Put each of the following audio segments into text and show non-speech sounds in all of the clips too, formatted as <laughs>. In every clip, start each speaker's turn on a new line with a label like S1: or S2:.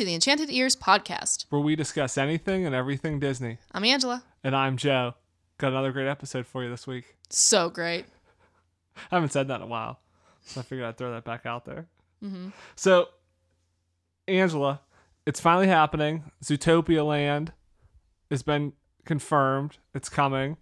S1: To the Enchanted Ears podcast.
S2: where we discuss anything and everything Disney.
S1: I'm Angela.
S2: And I'm Joe. Got another great episode for you this week.
S1: So great.
S2: I haven't said that in a while, so I figured I'd throw that back out there.
S1: Mm-hmm.
S2: So, Angela, it's finally happening. Zootopia Land has been confirmed. It's coming.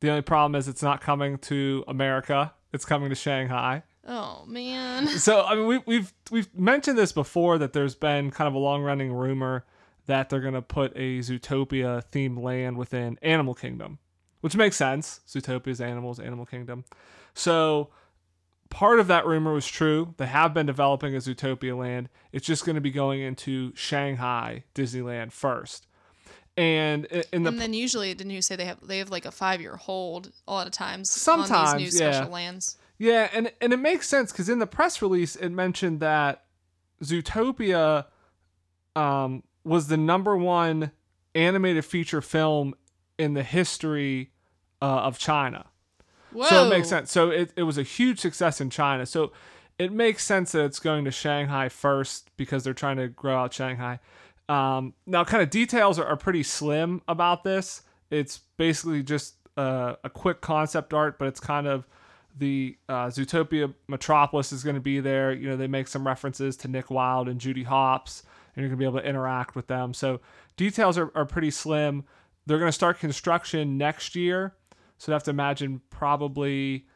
S2: The only problem is it's not coming to America. It's coming to Shanghai.
S1: Oh man. <laughs>
S2: so I mean we, we've we've mentioned this before that there's been kind of a long running rumor that they're gonna put a Zootopia themed land within Animal Kingdom, which makes sense. Zootopia's animals, Animal Kingdom. So part of that rumor was true. They have been developing a Zootopia land. It's just going to be going into Shanghai Disneyland first. And in the
S1: and then usually, didn't you say they have they have like a five year hold a lot of times on
S2: Sometimes,
S1: these new
S2: yeah.
S1: special lands?
S2: Yeah, and and it makes sense because in the press release it mentioned that Zootopia um, was the number one animated feature film in the history uh, of China.
S1: Whoa.
S2: So it makes sense. So it, it was a huge success in China. So it makes sense that it's going to Shanghai first because they're trying to grow out Shanghai. Um, now, kind of details are, are pretty slim about this. It's basically just uh, a quick concept art, but it's kind of the uh, Zootopia Metropolis is going to be there. You know, they make some references to Nick Wilde and Judy Hopps, and you're going to be able to interact with them. So details are, are pretty slim. They're going to start construction next year. So I have to imagine probably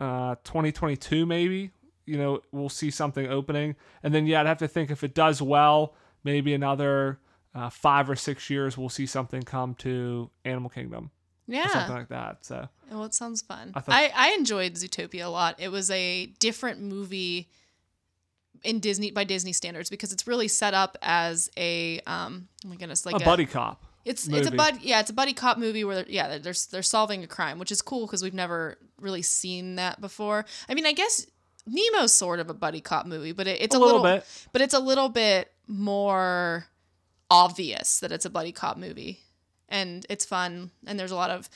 S2: uh, 2022, maybe. You know, we'll see something opening. And then, yeah, I'd have to think if it does well, maybe another uh, five or six years, we'll see something come to Animal Kingdom
S1: yeah.
S2: something like that. So,
S1: Well, it sounds fun.
S2: I thought-
S1: I, I enjoyed Zootopia a lot. It was a different movie in Disney by Disney standards because it's really set up as a um oh my goodness like
S2: a buddy cop.
S1: It's it's a
S2: movie.
S1: bud yeah it's a buddy cop movie where they're, yeah they're they're, they're solving a crime which is cool because we've never really seen that before. I mean I guess Nemo's sort of a buddy cop movie, but it, it's
S2: A
S1: a,
S2: little
S1: little,
S2: bit.
S1: but it's a little bit more obvious that it's a buddy cop movie, and it's fun and there's a lot of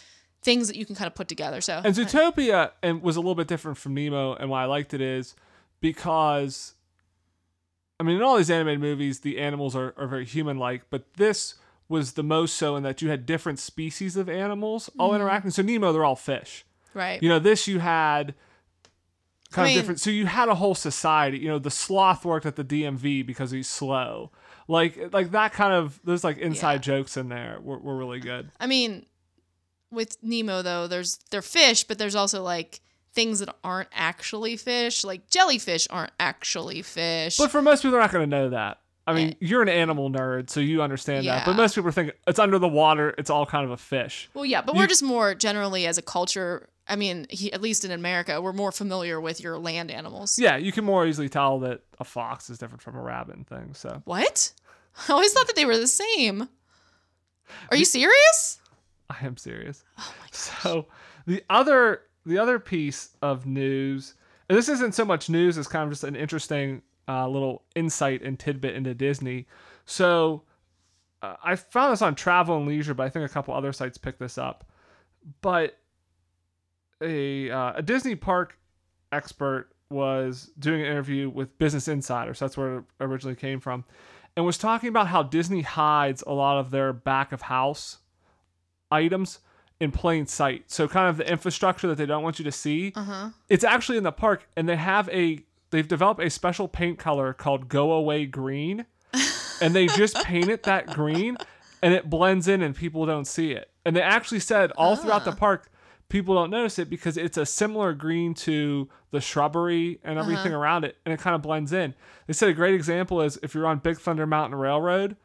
S1: things that you can kind of put together. So
S2: And Zootopia and was a little bit different from Nemo, and why I liked it is because, I mean, in all these animated movies, the animals are, are very human-like, but this was the most so in that you had different species of animals all
S1: Mm-hmm.
S2: interacting. So Nemo, they're all fish.
S1: right
S2: You know, this you had kind
S1: I
S2: of
S1: mean-
S2: different. So you had a whole society. You know, the sloth worked at the DMV because he's slow. Like, like that kind of those like inside
S1: Yeah.
S2: jokes in there were, were really good.
S1: I mean, with Nemo though, there's they're fish, but there's also like things that aren't actually fish. Like jellyfish aren't actually fish.
S2: But for most people, they're not going to know that. I mean, eh. you're an animal nerd, so you understand that. But most people think it's under the water. It's all kind of a fish.
S1: well, yeah, but
S2: you-
S1: we're just more generally as a culture. I mean, he, at least in America, we're more familiar with your land animals.
S2: Yeah, you can more easily tell that a fox is different from a rabbit and things. So
S1: What? <laughs> I always thought that they were the same. Are you serious?
S2: I am serious.
S1: Oh my
S2: So the other the other piece of news, and this isn't so much news as kind of just an interesting uh, little insight and tidbit into Disney. So uh, I found this on Travel and Leisure, but I think a couple other sites picked this up. But a uh, a Disney park expert was doing an interview with Business Insider, so that's where it originally came from, and was talking about how Disney hides a lot of their back of house items in plain sight. So kind of the infrastructure that they don't want you to see.
S1: Uh huh.
S2: It's actually in the park and they have a they've developed a special paint color called Go Away Green. <laughs> and they just paint it that green and it blends in and people don't see it. And they actually said all throughout the
S1: Ah.
S2: park people don't notice it because it's a similar green to the shrubbery and uh-huh. everything around it and it kind of blends in. They said a great example is if you're on Big Thunder Mountain Railroad,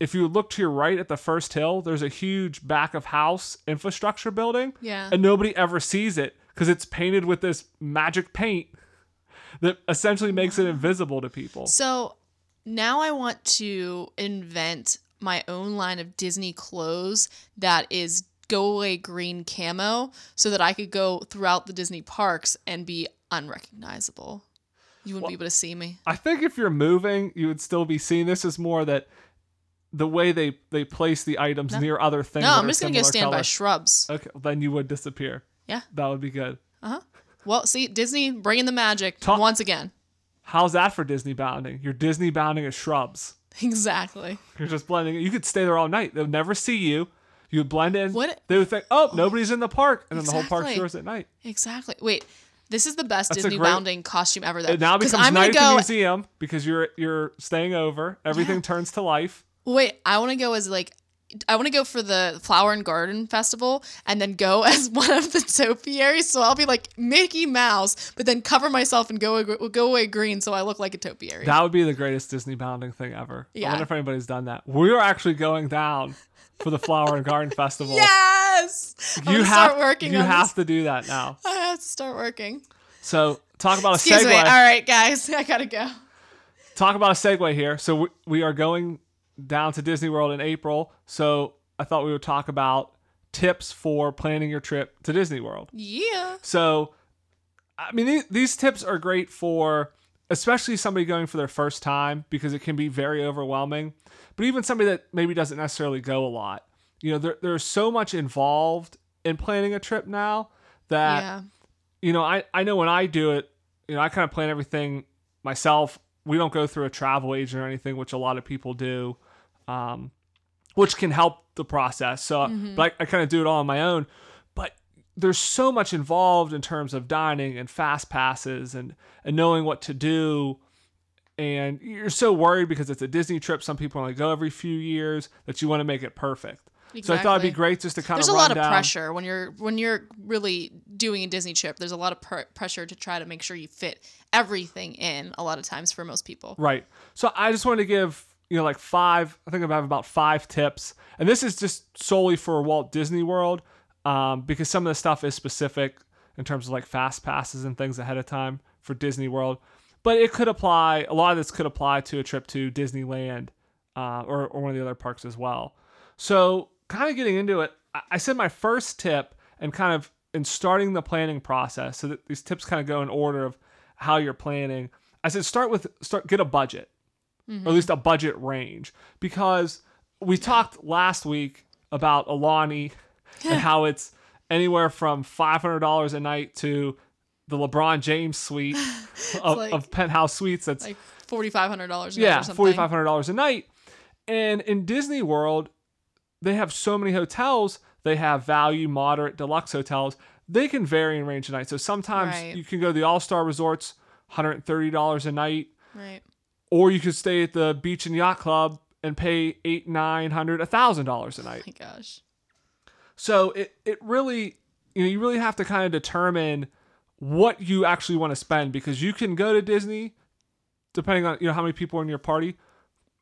S2: if you look to your right at the first hill, there's a huge back of house infrastructure building.
S1: Yeah.
S2: And nobody ever sees it because it's painted with this magic paint that essentially makes it invisible to people.
S1: So now I want to invent my own line of Disney clothes that is go away green camo so that I could go throughout the Disney parks and be unrecognizable. You wouldn't be able to see me.
S2: I think if you're moving, you would still be seen. this is more that the way they they place the items
S1: No.
S2: near other things.
S1: No, I'm just gonna go stand by shrubs.
S2: Okay, then you would disappear.
S1: Yeah.
S2: That would be good. Uh huh.
S1: Well, see, Disney bringing the magic
S2: Ta-
S1: once again.
S2: How's that for Disney bounding? You're Disney bounding as shrubs. <laughs>
S1: Exactly.
S2: You're just blending. You could stay there all night. They'll never see you. You would blend in.
S1: What-
S2: They would think, oh, nobody's in the park, and then the whole
S1: park
S2: yours at night.
S1: Exactly. Wait, this is the best
S2: That's
S1: Disney
S2: great-
S1: bounding costume ever. Though,
S2: It now becomes
S1: I'm
S2: night
S1: gonna
S2: at the museum because you're you're staying over. Everything
S1: Yeah.
S2: turns to life.
S1: Wait, I want to go as like. I want to go for the Flower and Garden Festival and then go <laughs> as one of the topiaries. So I'll be like Mickey Mouse, but then cover myself and go go away green so I look like a topiary.
S2: That would be the greatest Disney bounding thing ever. I
S1: Yeah.
S2: wonder if anybody's done that. We are actually going down for the Flower and Garden Festival.
S1: yes!
S2: You have
S1: start working
S2: you have
S1: this.
S2: to do that now.
S1: I have to start working.
S2: So talk about a
S1: Excuse
S2: segue.
S1: me. All right, guys, <laughs> I gotta go.
S2: talk about a segue here. So we, we are going down to Disney World in April. So I thought we would talk about tips for planning your trip to Disney World.
S1: Yeah.
S2: So, I mean, these, these tips are great for especially somebody going for their first time because it can be very overwhelming. But even somebody that maybe doesn't necessarily go a lot, you know, there, there's so much involved in planning a trip now that
S1: yeah.
S2: you know, I, I know when I do it, you know, I kind of plan everything myself. We don't go through a travel agent or anything, which a lot of people do, um, which can help the process. So, but I, I kind of do it all on my own. But there's so much involved in terms of dining and fast passes and and knowing what to do. And you're so worried because it's a Disney trip. Some people only go every few years that you want to make it perfect. Exactly. So I thought it'd be great just to kind
S1: There's
S2: of
S1: There's
S2: a
S1: lot of
S2: down-
S1: pressure when you're when you're really doing a Disney trip. There's a lot of pr- pressure to try to make sure you fit everything in. A lot of times for most people.
S2: Right. So I just wanted to give, you know, like five, I think I have about five tips. And this is just solely for Walt Disney World um, because some of the stuff is specific in terms of like fast passes and things ahead of time for Disney World. But it could apply, a lot of this could apply to a trip to Disneyland uh, or, or one of the other parks as well. So, kind of getting into it, I- said my first tip and kind of in starting the planning process. So that these tips kind of go in order of how you're planning. I said start with start get a budget, or at least a budget range, because we talked last week about Aulani <laughs> and how it's anywhere from five hundred dollars a night to the LeBron James suite <laughs> of,
S1: like-
S2: of penthouse suites. That's
S1: Like forty five hundred dollars.
S2: yeah,
S1: or
S2: forty five hundred dollars a night. And in Disney World, they have so many hotels. They have value, moderate, deluxe hotels. They can vary in range of night. So sometimes
S1: Right.
S2: you can go to the All Star Resorts, hundred and thirty dollars a night,
S1: Right.
S2: or you could stay at the Beach and Yacht Club and pay eight, nine hundred, a thousand dollars a night.
S1: Oh my gosh.
S2: So it it really you know you really have to kind of determine what you actually want to spend because you can go to Disney depending on you know how many people are in your party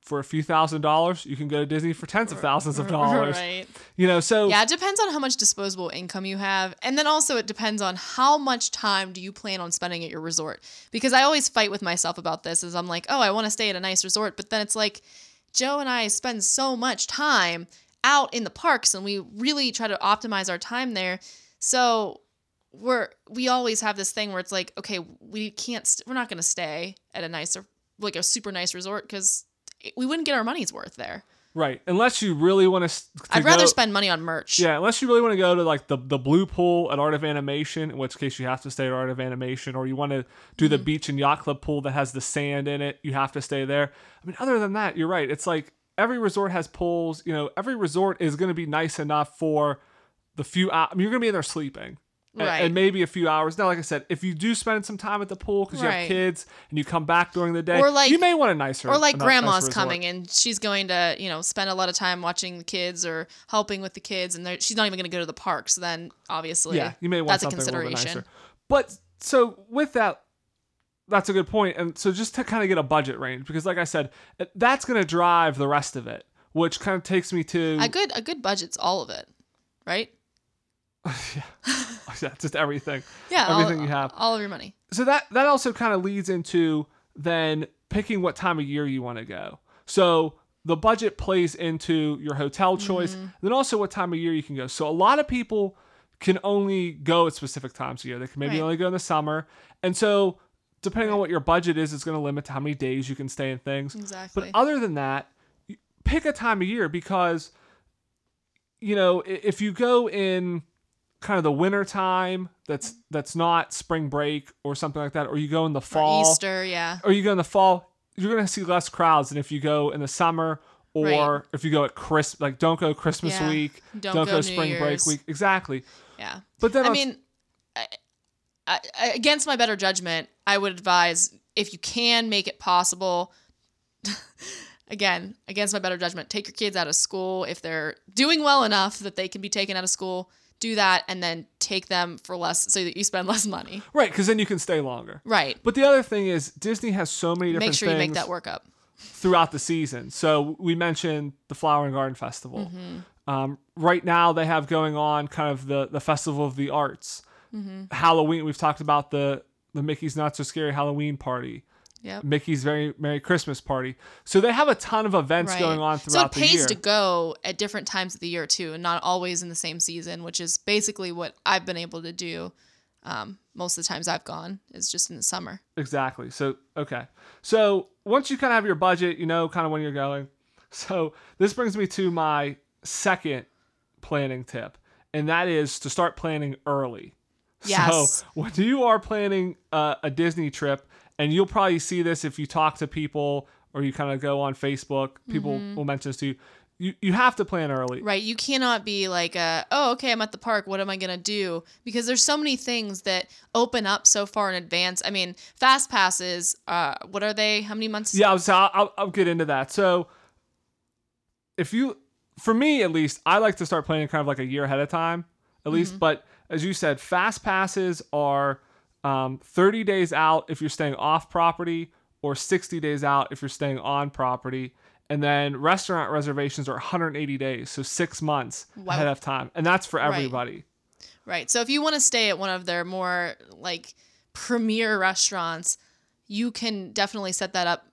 S2: for a few thousand dollars you can go to Disney for tens of thousands of <laughs> dollars
S1: Right.
S2: you know so
S1: Yeah, it depends on how much disposable income you have. And then also it depends on how much time do you plan on spending at your resort. Because I always fight with myself about this as I'm like, "Oh, I want to stay at a nice resort." But then it's like Joe and I spend so much time out in the parks and we really try to optimize our time there. So we're we always have this thing where it's like, okay, we can't st- we're not going to stay at a nicer like a super nice resort cuz we wouldn't get our money's worth there.
S2: right unless you really want to,
S1: I'd rather spend money on merch.
S2: yeah unless you really want to go to like the the blue pool at art of animation in which case you have to stay at art of animation or you want to do
S1: Mm-hmm.
S2: the beach and yacht club pool that has the sand in it you have to stay there i mean other than that you're right it's like every resort has pools you know every resort is going to be nice enough for the few hours I mean, you're going to be in there sleeping a-
S1: Right.
S2: and maybe a few hours now like i said if you do spend some time at the pool because you have
S1: Right.
S2: kids and you come back during the day
S1: Or like-
S2: you may want a nicer
S1: or like
S2: a
S1: grandma's
S2: resort.
S1: coming and she's going to you know spend a lot of time watching the kids or helping with the kids and they're- she's not even going to go to the park so then obviously
S2: Yeah, you may want
S1: that's a
S2: something a, little bit
S1: consideration
S2: nicer. But so with that, that's a good point. And so just to kind of get a budget range, because like I said, uh, that's going to drive the rest of it, which kind of takes me to
S1: a good a good budget's all of it right <laughs>
S2: yeah, <laughs> yeah, just everything.
S1: yeah all-
S2: Everything you have.
S1: all of your money
S2: So that that also kind of leads into then picking what time of year you want to go. So the budget plays into your hotel choice,
S1: Mm-hmm.
S2: then also what time of year you can go. So a lot of people can only go at specific times of year. They can maybe
S1: Right.
S2: only go in the summer, and so depending on what your budget is, it's going to limit how many days you can stay in things.
S1: exactly
S2: But other than that, pick a time of year because you know if you go in kind of the winter time that's that's not spring break or something like that or you go in the
S1: or
S2: fall
S1: easter yeah
S2: or you go in the fall you're gonna see less crowds than if you go in the summer or
S1: Right.
S2: if you go at Chris like don't go Christmas
S1: Yeah.
S2: week,
S1: Don't
S2: don't,
S1: go
S2: go, spring break week. Exactly.
S1: Yeah.
S2: But then
S1: I
S2: on-
S1: mean, I, I, I- against my better judgment, I would advise if you can make it possible. <laughs> again, against my better judgment, take your kids out of school if they're doing well enough that they can be taken out of school. Do that and then take them for less so that you spend <laughs> less money.
S2: right, because then you can stay longer.
S1: Right.
S2: But the other thing is Disney has so many different
S1: Make sure you make that work up.
S2: throughout the season. So we mentioned the Flower and Garden Festival.
S1: Mm-hmm.
S2: Um, right now they have going on kind of the the Festival of the Arts.
S1: Mm-hmm.
S2: Halloween. We've talked about the the Mickey's Not So Scary Halloween party.
S1: Yep.
S2: Mickey's Very Merry Christmas party. So they have a ton of events
S1: Right.
S2: going on throughout.
S1: so
S2: it
S1: pays to go at different times of the year too, and not always in the same season, which is basically what I've been able to do. Um, most of the times I've gone is just in the summer.
S2: Exactly. So okay. So once you kind of have your budget, you know kind of when you're going. <laughs> So this brings me to my second planning tip, and that is to start planning early.
S1: Yes.
S2: So <laughs> when you are planning uh, a Disney trip, and you'll probably see this if you talk to people or you kind of go on Facebook, people will mention this to you. You you have to plan early.
S1: Right. You cannot be like, uh, oh, okay, I'm at the park. What am I going to do? Because there's so many things that open up so far in advance. I mean, fast passes, uh, what are they? How many months?
S2: Yeah, so I'll, I'll, I'll get into that. So, if you, for me at least, I like to start planning kind of like a year ahead of time, at least. But as you said, fast passes are um, 30 days out if you're staying off property, or 60 days out if you're staying on property. And then restaurant reservations are 180 days, so six months
S1: Wow.
S2: ahead of time, and that's for
S1: Right.
S2: everybody.
S1: Right. So if you want to stay at one of their more like premier restaurants, you can definitely set that up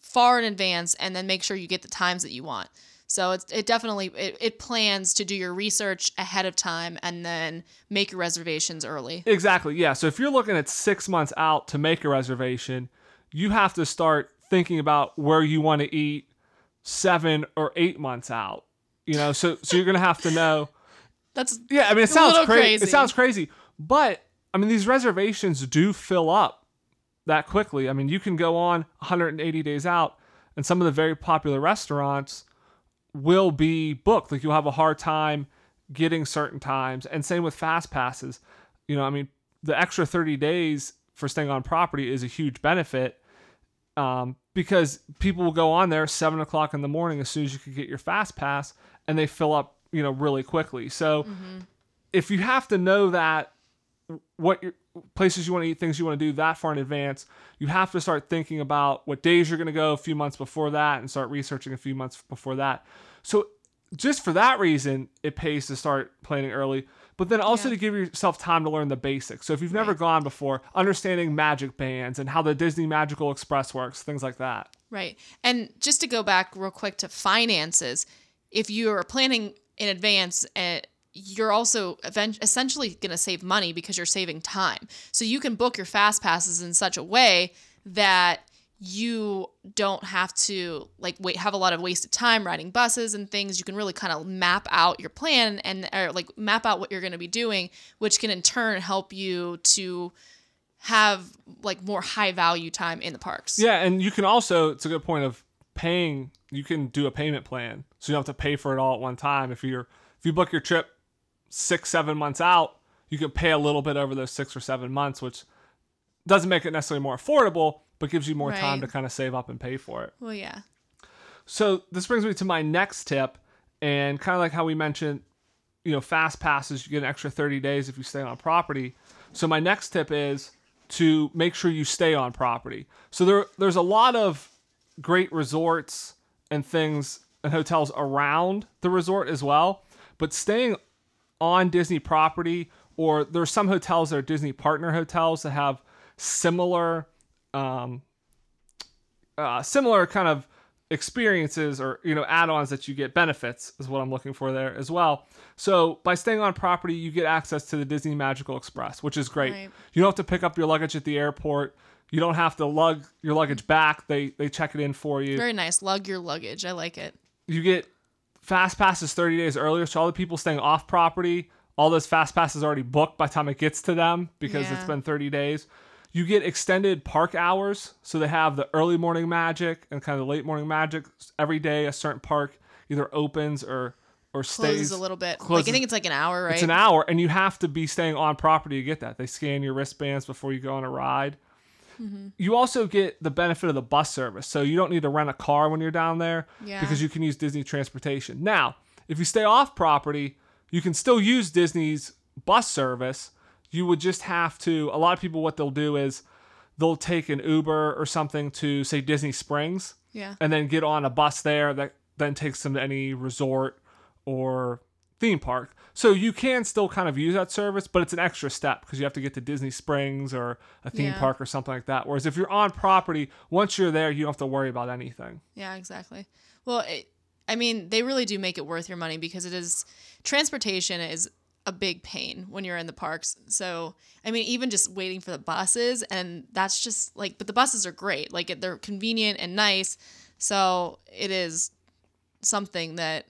S1: far in advance and then make sure you get the times that you want. So it's it definitely it, it plans to do your research ahead of time and then make your reservations early.
S2: Exactly. Yeah. So if you're looking at six months out to make a reservation, you have to start thinking about where you want to eat seven or eight months out. You know, so so you're gonna have to know. <laughs>
S1: That's
S2: Yeah, I mean, it sounds cra-
S1: crazy.
S2: It sounds crazy, but I mean, these reservations do fill up that quickly. I mean, you can go on 180 days out, and some of the very popular restaurants will be booked. Like you'll have a hard time getting certain times, and same with fast passes. You know, I mean, the extra 30 days for staying on property is a huge benefit um, because people will go on there seven o'clock in the morning as soon as you can get your fast pass, and they fill up, you know, really quickly. So if you have to know that what your places you want to eat, things you want to do that far in advance, you have to start thinking about what days you're going to go a few months before that, and start researching a few months before that. So just for that reason, it pays to start planning early. But then also
S1: Yeah.
S2: to give yourself time to learn the basics. So if you've never gone before, understanding magic bands and how the Disney Magical Express works, things like that.
S1: Right. And just to go back real quick to finances, if you are planning in advance, uh, you're also event- essentially going to save money because you're saving time. So you can book your fast passes in such a way that you don't have to like wait have a lot of wasted time riding buses and things you can really kind of map out your plan and or like map out what you're going to be doing which can in turn help you to have like more high value time in the parks
S2: Yeah, and you can also it's a good point of paying you can do a payment plan. So you don't have to pay for it all at one time. If you're if you book your trip six, seven months out, you can pay a little bit over those six or seven months, which doesn't make it necessarily more affordable, but gives you more time to kind of save up and pay for it.
S1: well yeah
S2: So this brings me to my next tip, and kind of like how we mentioned, you know, fast passes, you get an extra 30 days if you stay on property. So my next tip is to make sure you stay on property. So there there's a lot of great resorts and things and hotels around the resort as well, but staying on Disney property or there's some hotels that are Disney partner hotels that have similar um, uh, similar kind of experiences or you know add-ons that you get benefits is what i'm looking for there as well so by staying on property you get access to the disney magical express which is great
S1: Right.
S2: you don't have to pick up your luggage at the airport you don't have to lug your luggage back they they check it in for you
S1: Very nice. Lug your luggage. I like it.
S2: you get fast passes 30 days earlier so all the people staying off property all those fast passes already booked by the time it gets to them because it's been 30 days You get extended park hours, so they have the early morning magic and kind of the late morning magic every day. A certain park either opens or or stays
S1: Closes a little bit. like I think it's like an hour, right?
S2: It's an hour, and you have to be staying on property to get that. They scan your wristbands before you go on a ride.
S1: Mm-hmm.
S2: You also get the benefit of the bus service, so you don't need to rent a car when you're down there
S1: Yeah.
S2: because you can use Disney transportation. Now, if you stay off property, you can still use Disney's bus service. You would just have to. A lot of people, what they'll do is they'll take an Uber or something to say Disney Springs
S1: Yeah.
S2: and then get on a bus there that then takes them to any resort or theme park. So you can still kind of use that service, but it's an extra step because you have to get to Disney Springs or a theme
S1: Yeah.
S2: park or something like that. Whereas if you're on property, once you're there, you don't have to worry about anything.
S1: Yeah, exactly. Well, it, I mean, they really do make it worth your money because it is transportation is a big pain when you're in the parks. So, I mean, even just waiting for the buses and that's just like but the buses are great. Like they're convenient and nice. So, it is something that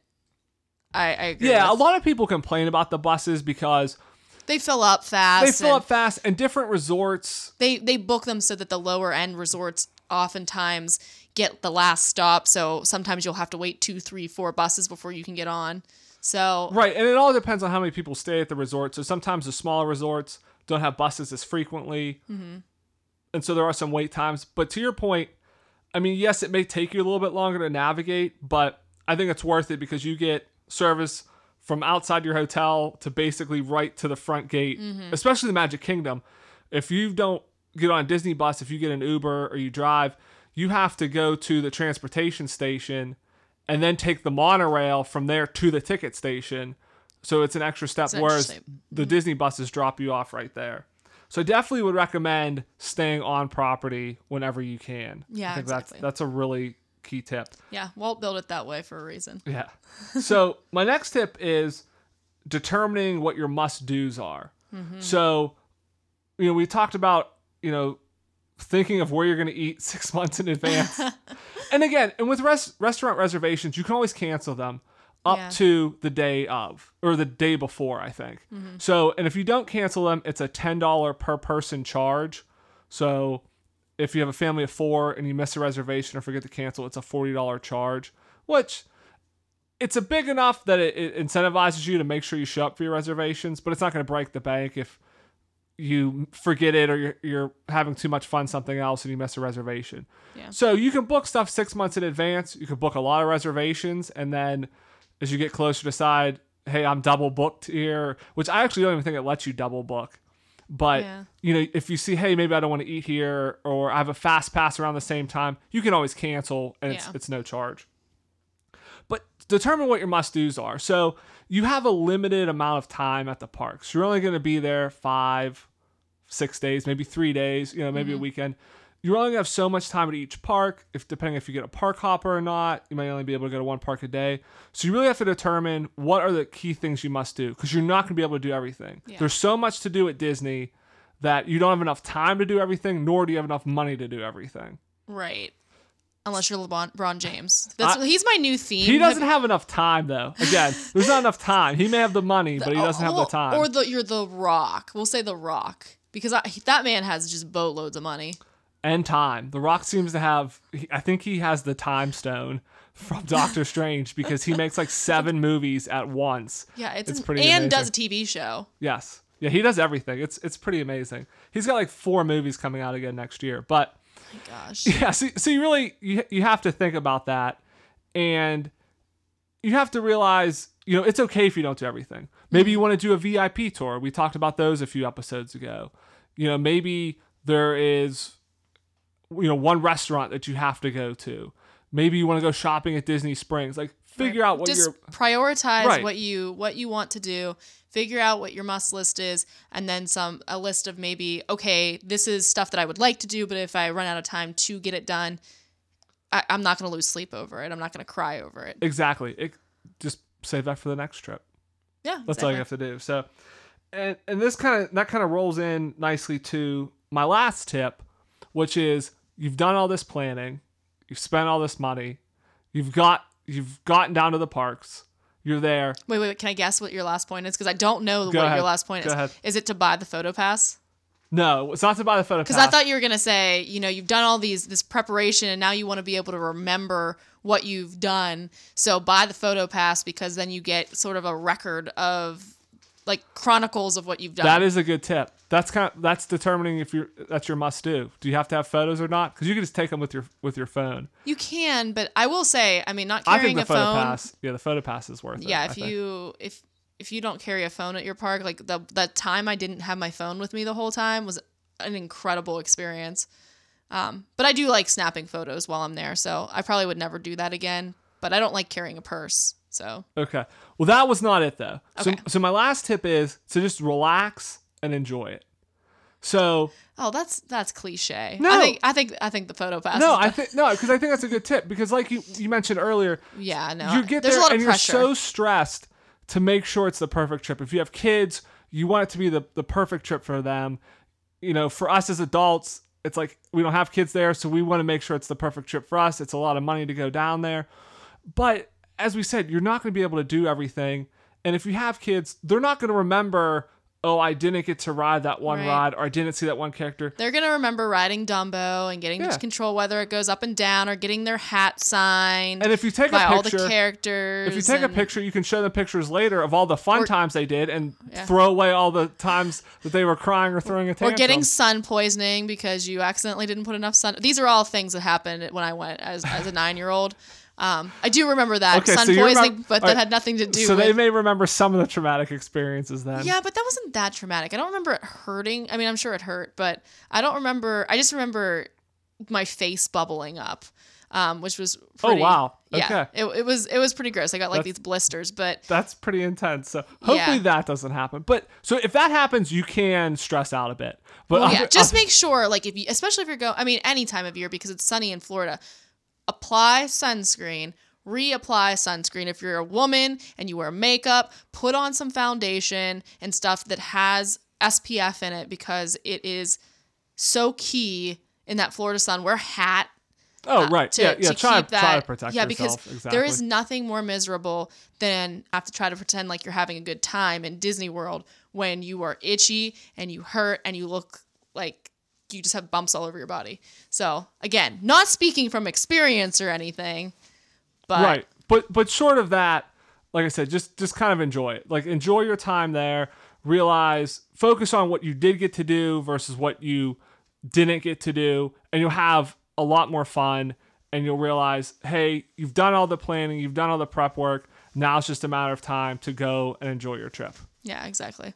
S1: I, I agree
S2: Yeah, a lot of people complain about the buses because
S1: they fill up fast.
S2: they fill up fast and different resorts.
S1: They they book them so that the lower end resorts oftentimes get the last stop. So sometimes you'll have to wait two, three, four buses before you can get on. So
S2: Right, and it all depends on how many people stay at the resort. So sometimes the smaller resorts don't have buses as frequently, mm-hmm. and so there are some wait times. But to your point, I mean, yes, it may take you a little bit longer to navigate, but I think it's worth it because you get service from outside your hotel to basically right to the front gate, mm-hmm. especially the Magic Kingdom. If you don't get on a Disney bus, if you get an Uber or you drive, you have to go to the transportation station and then take the monorail from there to the ticket station. So it's an extra step. whereas the mm-hmm. Disney buses drop you off right there. So I definitely would recommend staying on property whenever you can.
S1: Yeah,
S2: I think
S1: exactly.
S2: that's that's a really key tip.
S1: yeah, Walt built it that way for a reason.
S2: Yeah. <laughs> so my next tip is determining what your must do's are. Mm-hmm. So, you know, we talked about, you know, thinking of where you're going to eat <laughs> six months in advance. <laughs> and again, and with res- restaurant reservations, you can always cancel them up
S1: Yeah.
S2: to the day of or the day before, I think. Mm-hmm. So, and if you don't cancel them, it's a $10 per person charge. So, if you have a family of four and you miss a reservation or forget to cancel, it's a $40 charge, which it's a big enough that it, it incentivizes you to make sure you show up for your reservations, but it's not going to break the bank if you forget it or you're, you're having too much fun something else and you miss a reservation.
S1: Yeah.
S2: So you can book stuff six months in advance. You can book a lot of reservations, and then as you get closer, decide, hey, I'm double booked here, which I actually don't even think it lets you double book. But
S1: Yeah.
S2: you know, if you see, hey, maybe I don't want to eat here, or I have a fast pass around the same time, you can always cancel, and it's it's no charge. But determine what your must dos are. So you have a limited amount of time at the parks. You're only going to be there five, six days, maybe three days, you know, maybe a mm-hmm. weekend. You're only gonna have so much time at each park. If depending if you get a park hopper or not, you might only be able to go to one park a day. So you really have to determine what are the key things you must do because you're not gonna be able to do everything.
S1: Yeah.
S2: There's so much to do at Disney that you don't have enough time to do everything, nor do you have enough money to do everything.
S1: Right. Unless you're LeBron, James. That's
S2: I-
S1: he's my new theme.
S2: He doesn't have enough time though. Again, there's not enough time. He may have the money, but he doesn't have the time.
S1: Or the you're the Rock. We'll say the Rock because I, that man has just boatloads of money.
S2: and time. The Rock seems to have. I think he has the time stone from <laughs> Doctor Strange because he makes like seven movies at once.
S1: Yeah, it's,
S2: It's pretty
S1: and
S2: amazing.
S1: does a TV show.
S2: Yes, yeah, he does everything. It's it's pretty amazing. He's got like four movies coming out again next year, but
S1: My gosh. <laughs>
S2: yeah. So, so you really you you have to think about that, and you have to realize you know it's okay if you don't do everything. Maybe you mm-hmm. want to do a VIP tour. We talked about those a few episodes ago. You know, maybe there is you know one restaurant that you have to go to. Maybe you want to go shopping at Disney Springs. Like figure out what
S1: just
S2: your
S1: prioritize
S2: Right.
S1: what you what you want to do figure out what your must list is and then some a list of maybe okay this is stuff that i would like to do but if i run out of time to get it done I, i'm not going to lose sleep over it i'm not going to cry over it
S2: exactly. It, just save that for the next trip.
S1: yeah
S2: That's all you have to do. So, and and this kind of that kind of rolls in nicely to my last tip, which is you've done all this planning, you've spent all this money, you've got you've gotten down to the parks, you're there.
S1: wait wait, wait can i guess what your last point is because i don't know
S2: Go
S1: what
S2: ahead.
S1: your last point
S2: Go
S1: is
S2: ahead.
S1: is it to buy the photo pass
S2: No, it's not to buy the photo pass. Because.
S1: I thought you were gonna say, you know, you've done all these this preparation, and now you want to be able to remember what you've done. So buy the photo pass because then you get sort of a record of like chronicles of what you've done.
S2: that is a good tip. That's kind of, that's determining if you're that's your must do. Do you have to have photos or not? Because you can just take them with your with your phone.
S1: you can, but I will say, I mean, not carrying I
S2: think the
S1: a
S2: photo
S1: phone.
S2: pass. Yeah, the photo pass is worth it.
S1: yeah, if you if if you don't carry a phone at your park, like the the time I didn't have my phone with me the whole time was an incredible experience. Um, but I do like snapping photos while I'm there, so I probably would never do that again. But I don't like carrying a purse, so
S2: Okay. Well, that was not it though. So,
S1: Okay.
S2: so my last tip is to just relax and enjoy it. So
S1: oh, that's that's cliche.
S2: No.
S1: I think I think I think the photo pass.
S2: no, I think no, because I think that's a good tip. Because like you you mentioned earlier,
S1: yeah, no.
S2: you get
S1: there's
S2: there
S1: a lot
S2: and you're so stressed to make sure it's the perfect trip. If you have kids, you want it to be the, the perfect trip for them. You know, for us as adults, it's like we don't have kids there, so we want to make sure it's the perfect trip for us. It's a lot of money to go down there. But as we said, you're not going to be able to do everything. And if you have kids, they're not going to remember, oh, I didn't get to ride that one
S1: Right.
S2: ride or I didn't see that one character.
S1: They're gonna remember riding Dumbo and getting
S2: Yeah.
S1: to control whether it goes up and down or getting their hat signed
S2: And if you take
S1: by
S2: a
S1: all the characters.
S2: if you take a picture, you can show them pictures later of all the fun
S1: Or-
S2: times they did and
S1: Yeah.
S2: throw away all the times that they were crying or throwing a tantrum.
S1: or getting sun poisoning because you accidentally didn't put enough sun. These are all things that happened when I went as, as a nine year old. Um, I do remember that
S2: Okay,
S1: sun
S2: so
S1: poisoning,
S2: remember-
S1: but that had nothing to do with
S2: so
S1: with.
S2: they may remember some of the traumatic experiences then.
S1: yeah, but that wasn't that traumatic. I don't remember it hurting. I mean, I'm sure it hurt, but I don't remember. I just remember my face bubbling up, um, which was
S2: Oh,
S1: pretty,
S2: wow.
S1: Yeah, it, it was it was pretty gross. I got like
S2: That's-
S1: these blisters, but
S2: That's pretty intense. So hopefully
S1: Yeah.
S2: that doesn't happen. But so if that happens, you can stress out a bit. But
S1: Well, yeah, just make sure, like if you, especially if you're going, I mean, any time of year because it's sunny in Florida, apply sunscreen, reapply sunscreen. If you're a woman and you wear makeup, put on some foundation and stuff that has SPF in it because it is so key in that Florida sun. Wear a hat.
S2: oh
S1: uh,
S2: right,
S1: to,
S2: yeah, yeah.
S1: to
S2: Try,
S1: keep that,
S2: try to protect
S1: yeah,
S2: yourself.
S1: because
S2: exactly.
S1: there is nothing more miserable than have to try to pretend like you're having a good time in Disney World when you are itchy and you hurt and you look like you just have bumps all over your body. So again, not speaking from experience or anything, but
S2: right. But but short of that like i said just just kind of enjoy it. Like enjoy your time there. Realize focus on what you did get to do versus what you didn't get to do and you'll have a lot more fun and you'll realize hey you've done all the planning you've done all the prep work. Now it's just a matter of time to go and enjoy your trip.
S1: Yeah, exactly.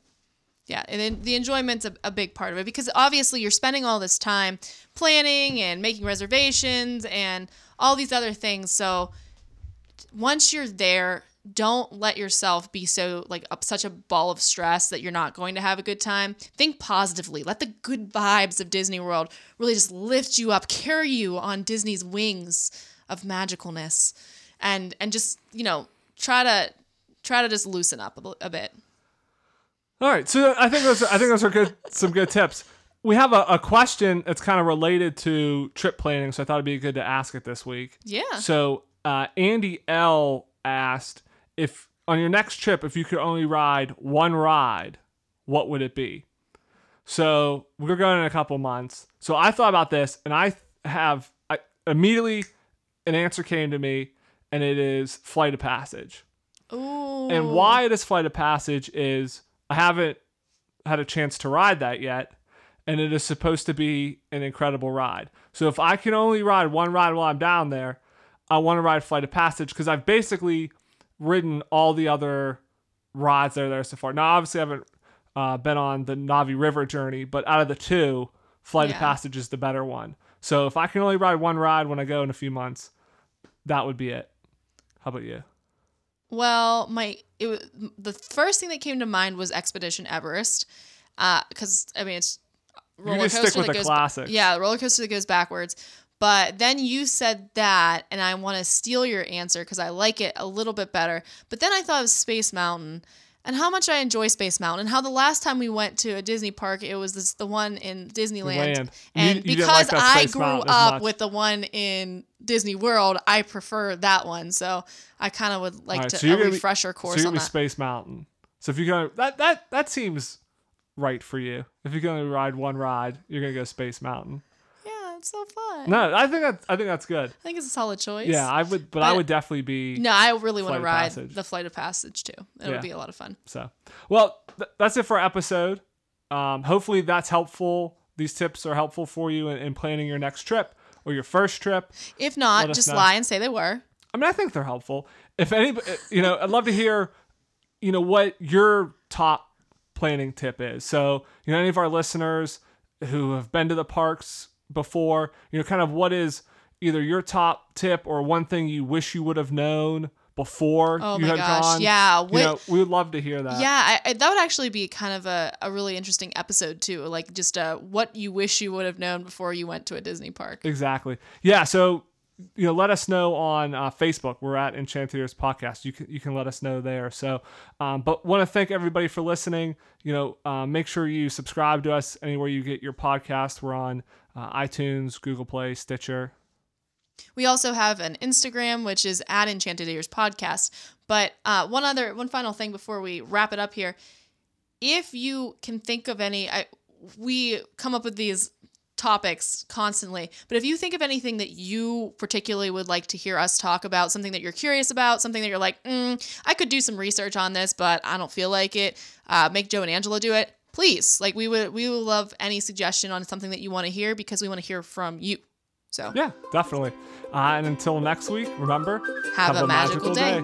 S1: Yeah, and then the enjoyment's a, a big part of it because obviously you're spending all this time planning and making reservations and all these other things. So once you're there, don't let yourself be so like up such a ball of stress that you're not going to have a good time. Think positively. Let the good vibes of Disney World really just lift you up, carry you on Disney's wings of magicalness, and and just you know try to try to just loosen up a, a bit.
S2: All right, so I think those are, I think those are good some good tips. We have a, a question that's kind of related to trip planning, so I thought it'd be good to ask it this week.
S1: Yeah.
S2: So uh, Andy L asked if on your next trip, if you could only ride one ride, what would it be? So we're going in a couple months. So I thought about this, and I have I, immediately an answer came to me, and it is Flight of Passage.
S1: Ooh.
S2: And why it is Flight of Passage is I haven't had a chance to ride that yet, and it is supposed to be an incredible ride. So if I can only ride one ride while I'm down there, I want to ride Flight of Passage because I've basically ridden all the other rides that are there so far. Now, obviously, I haven't uh, been on the Na'vi River journey, but out of the two, Flight of Passage is the better one. So if I can only ride one ride when I go in a few months, that would be it. How about you?
S1: Well, my it was, the first thing that came to mind was Expedition Everest, uh, because I mean it's roller coaster
S2: with
S1: that
S2: the
S1: goes
S2: classics.
S1: yeah, the roller coaster that goes backwards. But then you said that, and I want to steal your answer because I like it a little bit better. But then I thought of Space Mountain, and how much I enjoy Space Mountain, and how the last time we went to a Disney park, it was this, the one in Disneyland,
S2: Land.
S1: And
S2: you like
S1: because I grew up with the one in Disney World, I prefer that one. So I kind of would like
S2: right,
S1: to
S2: so you're
S1: a
S2: gonna be-
S1: refresher
S2: So
S1: course
S2: you're
S1: on that.
S2: Space Mountain. So if you go that that that seems right for you. If you can only ride one ride, you're gonna go Space Mountain.
S1: So fun.
S2: No, I think that's I think that's good.
S1: I think it's a solid choice.
S2: Yeah, I would, but, I would definitely be
S1: No, I really want to ride
S2: Passage.
S1: the Flight of Passage too. It
S2: Yeah.
S1: would be a lot of fun.
S2: So, well, th- that's it for our episode. Um, hopefully, that's helpful. These tips are helpful for you in, in planning your next trip or your first trip.
S1: If not, just
S2: know.
S1: lie and say they were.
S2: I mean, I think they're helpful. If any, you know, I'd love to hear, you know, what your top planning tip is. So, you know, any of our listeners who have been to the parks before, you know, kind of what is either your top tip or one thing you wish you would have known before
S1: Oh
S2: you
S1: my
S2: had
S1: gosh,
S2: gone.
S1: yeah,
S2: You know, we would love to hear that.
S1: Yeah, I, I, that would actually be kind of a, a really interesting episode too. Like just uh, what you wish you would have known before you went to a Disney park.
S2: Exactly. Yeah. So, you know, let us know on uh, Facebook. We're at Enchanteers Podcast. You can you can let us know there. So, um, but want to thank everybody for listening. You know, uh, make sure you subscribe to us anywhere you get your podcast. We're on uh, iTunes, Google Play, Stitcher.
S1: We also have an Instagram, which is at Enchanted Ears Podcast. But uh, one other, one final thing before we wrap it up here. If you can think of any, I, we come up with these topics constantly, but if you think of anything that you particularly would like to hear us talk about, something that you're curious about, something that you're like, mm, I could do some research on this, but I don't feel like it, uh, make Joe and Angela do it. Please, like we would, we would love any suggestion on something that you want to hear because we want to hear from you. So
S2: Yeah, definitely. Uh, and until next week, remember
S1: have, a, magical, day.